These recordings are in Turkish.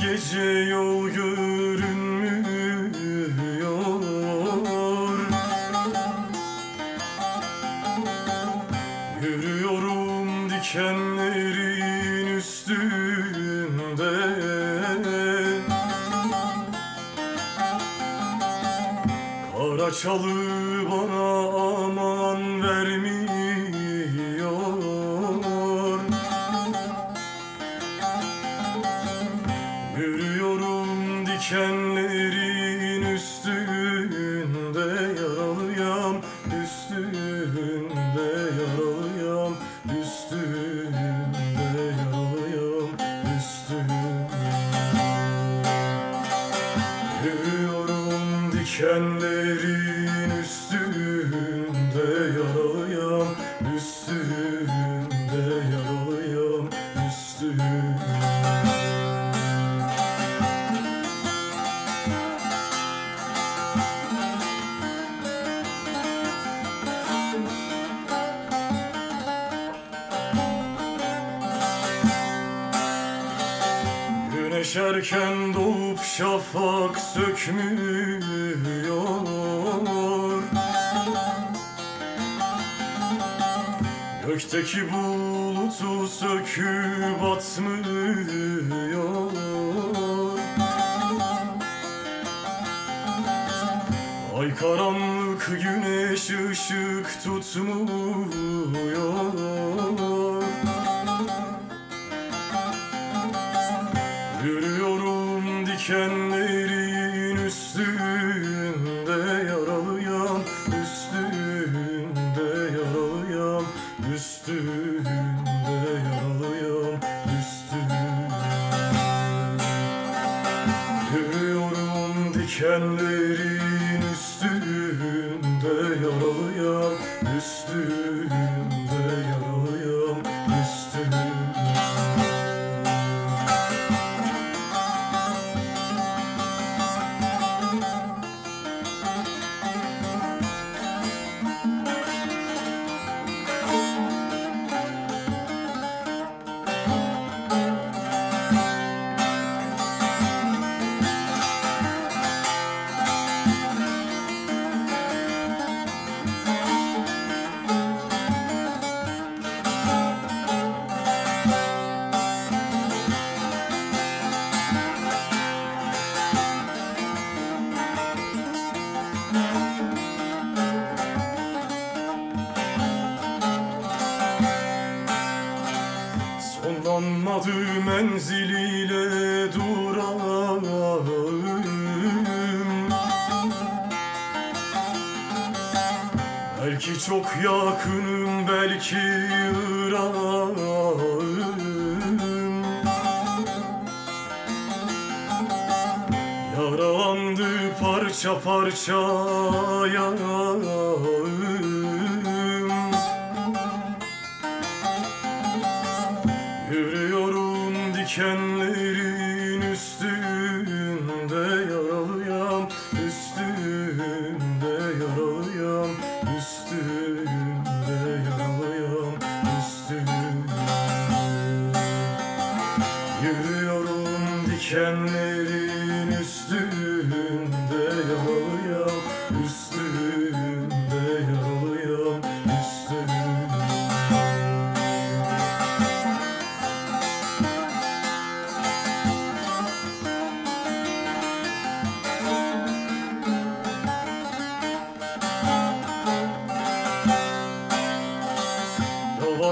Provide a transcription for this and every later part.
gece yol görünmüyor. Yürüyorum dikenlerin üstünde. Kara çalı bana aman Yürüyorum Güneş erken doğup şafak sökmüyor. Gökteki bulutu söküp atmıyor. Ay karanlık güneş ışık tutmuyor dikenlerin üstünde yaralıyam Üstünde yaralıyam Üstünde yaralıyam Üstünde. Yürüyorum dikenlerin üstünde yaralıyam Üstünde Sonlanmadı menziliyle durağım. Belki çok yakınım belki ırağım. Yaralandı parça parça yanağım dikenlerin üstünde yaralıyam Üstünde yaralıyam Üstünde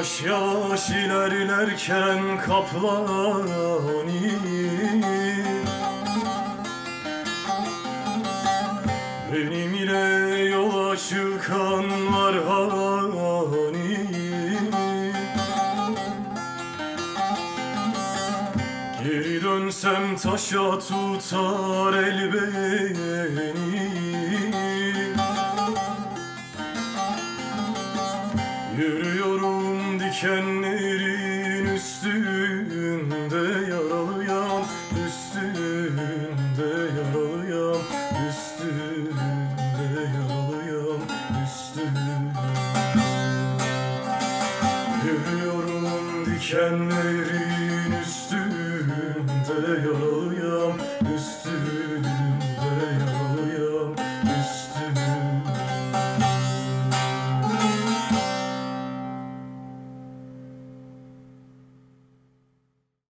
Yavaş yavaş ilerlerken kaplani Benim ile yola çıkan var hani Geri dönsem taşa tutar el beni dikenlerin üstünde yaralıyam Üstünde yaralıyam Üstünde yaralıyam Üstünde. Yürüyorum dikenlerin